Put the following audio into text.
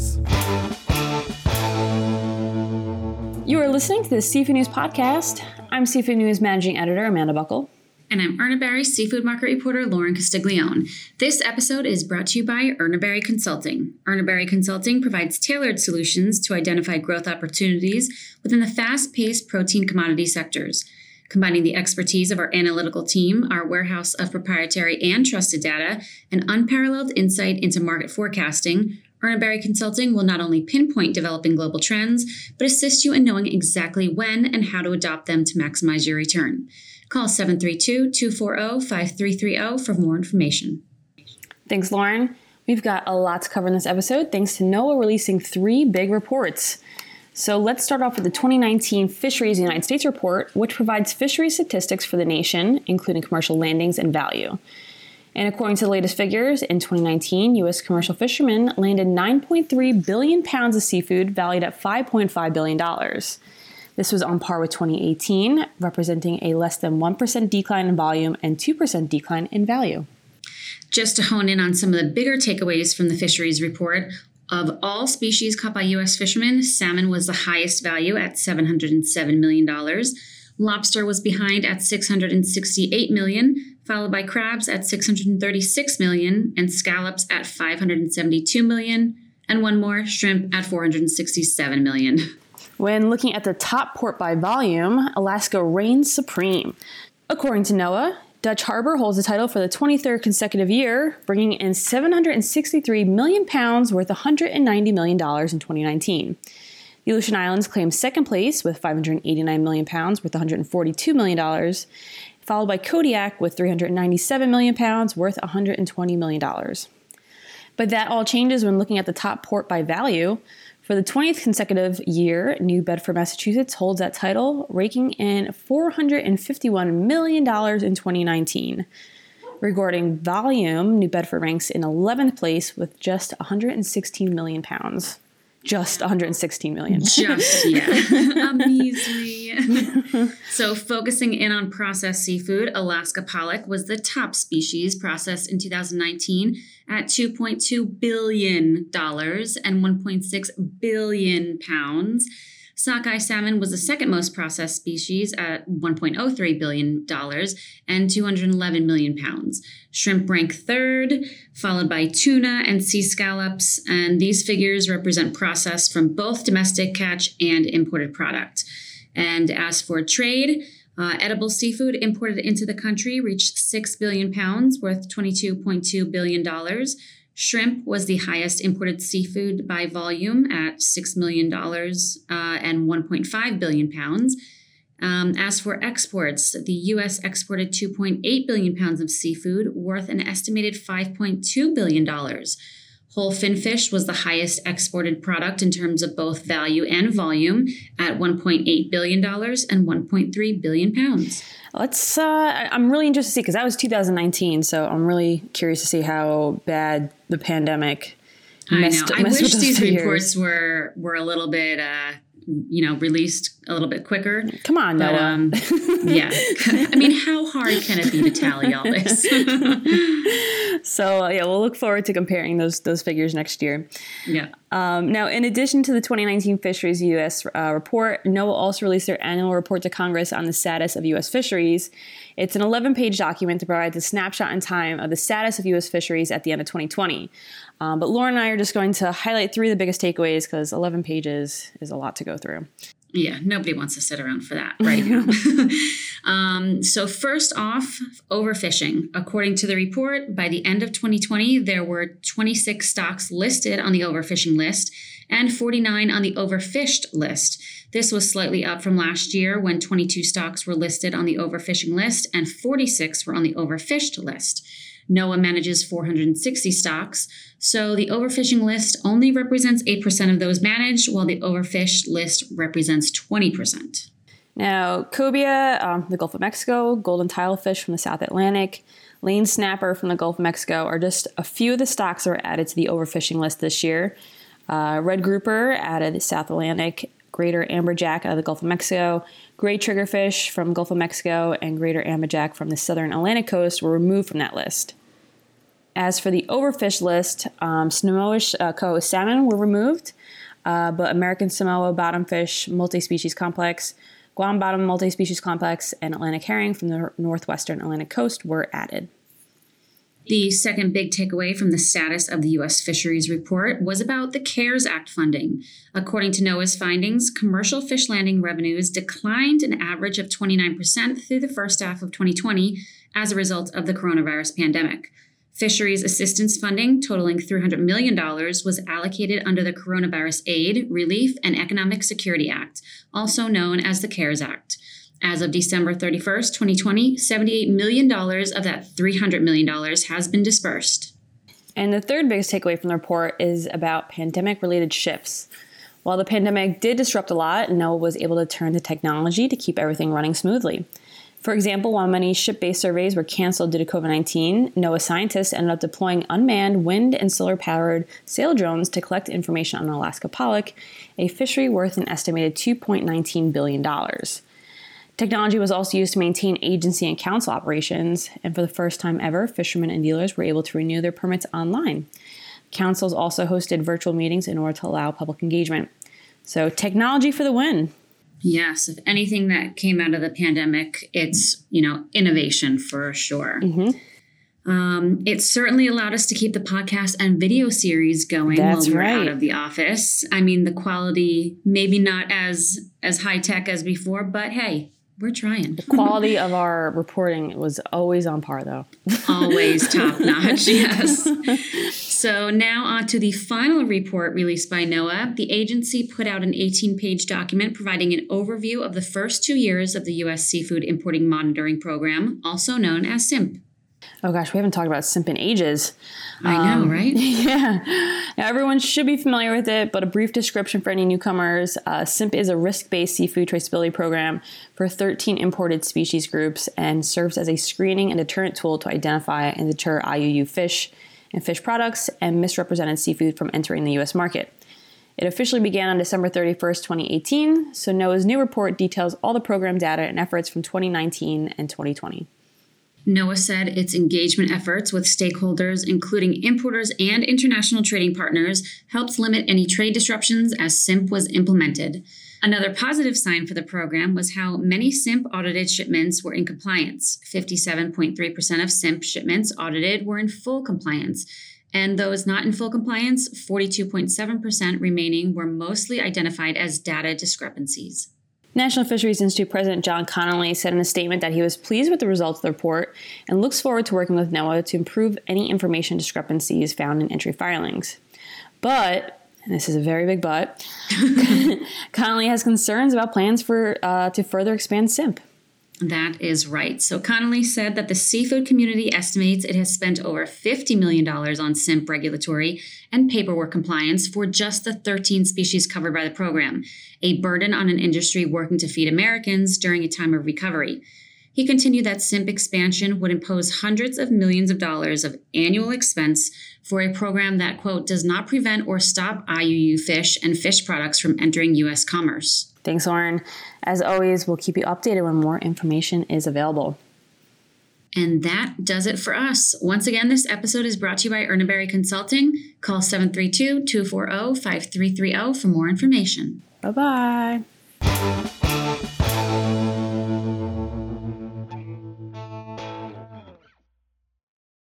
news. You are listening to the Seafood News Podcast. I'm Seafood News Managing Editor Amanda Buckle. And I'm Urner Barry seafood market reporter Lauren Castiglione. This episode is brought to you by Urner Barry Consulting. Urner Barry Consulting provides tailored solutions to identify growth opportunities within the fast paced protein commodity sectors. Combining the expertise of our analytical team, our warehouse of proprietary and trusted data, and unparalleled insight into market forecasting, Urner Barry Consulting will not only pinpoint developing global trends, but assist you in knowing exactly when and how to adopt them to maximize your return. Call 732 240 5330 for more information. Thanks, Lauren. We've got a lot to cover in this episode thanks to NOAA releasing three big reports. So let's start off with the 2019 Fisheries United States report, which provides fisheries statistics for the nation, including commercial landings and value. And according to the latest figures, in 2019, U.S. commercial fishermen landed 9.3 billion pounds of seafood valued at $5.5 billion. This was on par with 2018, representing a less than 1% decline in volume and 2% decline in value. Just to hone in on some of the bigger takeaways from the fisheries report, of all species caught by U.S. fishermen, salmon was the highest value at $707 million. Lobster was behind at 668 million, followed by crabs at 636 million and scallops at 572 million, and one more, shrimp at 467 million. When looking at the top port by volume, Alaska reigns supreme. According to NOAA, Dutch Harbor holds the title for the 23rd consecutive year, bringing in 763 million pounds worth $190 million in 2019. The Aleutian Islands claimed second place with 589 million pounds worth 142 million dollars, followed by Kodiak with 397 million pounds worth 120 million dollars. But that all changes when looking at the top port by value. For the 20th consecutive year, New Bedford, Massachusetts holds that title, raking in $451 million in 2019. Regarding volume, New Bedford ranks in 11th place with just 116 million pounds just 116 million. Just, yeah. Amazing. so, focusing in on processed seafood, Alaska pollock was the top species processed in 2019 at 2.2 billion dollars and 1.6 billion pounds. Sockeye salmon was the second most processed species at $1.03 billion and 211 million pounds. Shrimp rank third, followed by tuna and sea scallops, and these figures represent processed from both domestic catch and imported product. And as for trade, uh, edible seafood imported into the country reached 6 billion pounds, worth $22.2 billion. Shrimp was the highest imported seafood by volume at $6 million uh, and 1.5 billion pounds. Um, as for exports, the U.S. exported 2.8 billion pounds of seafood, worth an estimated $5.2 billion. Whole fin fish was the highest exported product in terms of both value and volume at 1.8 billion dollars and 1.3 billion pounds. Let's. Uh, I'm really interested to see because that was 2019, so I'm really curious to see how bad the pandemic. Messed, I know. I wish these figures. reports were were a little bit. Uh, you know, released a little bit quicker. Come on, but, NOAA. Um, yeah. I mean, how hard can it be to tally all this? so yeah, we'll look forward to comparing those those figures next year. Yeah. Um, now, in addition to the 2019 Fisheries U.S. Uh, report, NOAA also released their annual report to Congress on the status of U.S. fisheries. It's an 11-page document that provides a snapshot in time of the status of U.S. fisheries at the end of 2020. Um, but Lauren and I are just going to highlight three of the biggest takeaways because 11 pages is a lot to go through. Yeah, nobody wants to sit around for that right now. um, so, first off, overfishing. According to the report, by the end of 2020, there were 26 stocks listed on the overfishing list and 49 on the overfished list. This was slightly up from last year when 22 stocks were listed on the overfishing list and 46 were on the overfished list. NOAA manages 460 stocks, so the overfishing list only represents 8% of those managed, while the overfished list represents 20%. Now, cobia, um, the Gulf of Mexico, golden tilefish from the South Atlantic, lane snapper from the Gulf of Mexico are just a few of the stocks that were added to the overfishing list this year. Uh, red grouper added the South Atlantic, greater amberjack out of the Gulf of Mexico, gray triggerfish from Gulf of Mexico, and greater amberjack from the southern Atlantic coast were removed from that list. As for the overfish list, um, uh, Coho salmon were removed, uh, but American Samoa bottomfish multi-species complex, Guam bottom multi-species complex, and Atlantic herring from the northwestern Atlantic coast were added. The second big takeaway from the status of the U.S. fisheries report was about the CARES Act funding. According to NOAA's findings, commercial fish landing revenues declined an average of 29% through the first half of 2020 as a result of the coronavirus pandemic. Fisheries assistance funding, totaling $300 million, was allocated under the Coronavirus Aid, Relief, and Economic Security Act, also known as the CARES Act. As of December 31st, 2020, $78 million of that $300 million has been dispersed. And the third biggest takeaway from the report is about pandemic related shifts. While the pandemic did disrupt a lot, NOAA was able to turn to technology to keep everything running smoothly. For example, while many ship based surveys were canceled due to COVID 19, NOAA scientists ended up deploying unmanned wind and solar powered sail drones to collect information on Alaska pollock, a fishery worth an estimated $2.19 billion. Technology was also used to maintain agency and council operations, and for the first time ever, fishermen and dealers were able to renew their permits online. Councils also hosted virtual meetings in order to allow public engagement. So, technology for the win. Yes, if anything that came out of the pandemic, it's you know innovation for sure. Mm-hmm. Um, it certainly allowed us to keep the podcast and video series going That's while we were right. out of the office. I mean, the quality maybe not as as high tech as before, but hey, we're trying. The quality of our reporting was always on par, though. Always top notch, yes. So now on to the final report released by NOAA. The agency put out an 18 page document providing an overview of the first two years of the U.S. Seafood Importing Monitoring Program, also known as SIMP. Oh gosh, we haven't talked about SIMP in ages. I know, Um, right? Yeah. Now, everyone should be familiar with it, but a brief description for any newcomers. Uh, SIMP is a risk based seafood traceability program for 13 imported species groups and serves as a screening and deterrent tool to identify and deter IUU fish and fish products and misrepresented seafood from entering the U.S. market. It officially began on December 31st, 2018, so NOAA's new report details all the program data and efforts from 2019 and 2020. NOAA said its engagement efforts with stakeholders, including importers and international trading partners, helped limit any trade disruptions as SIMP was implemented. Another positive sign for the program was how many SIMP audited shipments were in compliance. 57.3% of SIMP shipments audited were in full compliance, and those not in full compliance, 42.7% remaining were mostly identified as data discrepancies. National Fisheries Institute President John Connelly said in a statement that he was pleased with the results of the report and looks forward to working with NOAA to improve any information discrepancies found in entry filings. But, and this is a very big but, Connelly has concerns about plans for uh, to further expand SIMP. That is right. So Connelly said that the seafood community estimates it has spent over $50 million on SIMP regulatory and paperwork compliance for just the 13 species covered by the program, a burden on an industry working to feed Americans during a time of recovery. He continued that SIMP expansion would impose hundreds of millions of dollars of annual expense for a program that, quote, does not prevent or stop IUU fish and fish products from entering U.S. commerce. Thanks, Lauren. As always, we'll keep you updated when more information is available. And that does it for us. Once again, this episode is brought to you by Urner Barry Consulting. Call 732 240 5330 for more information. Bye bye.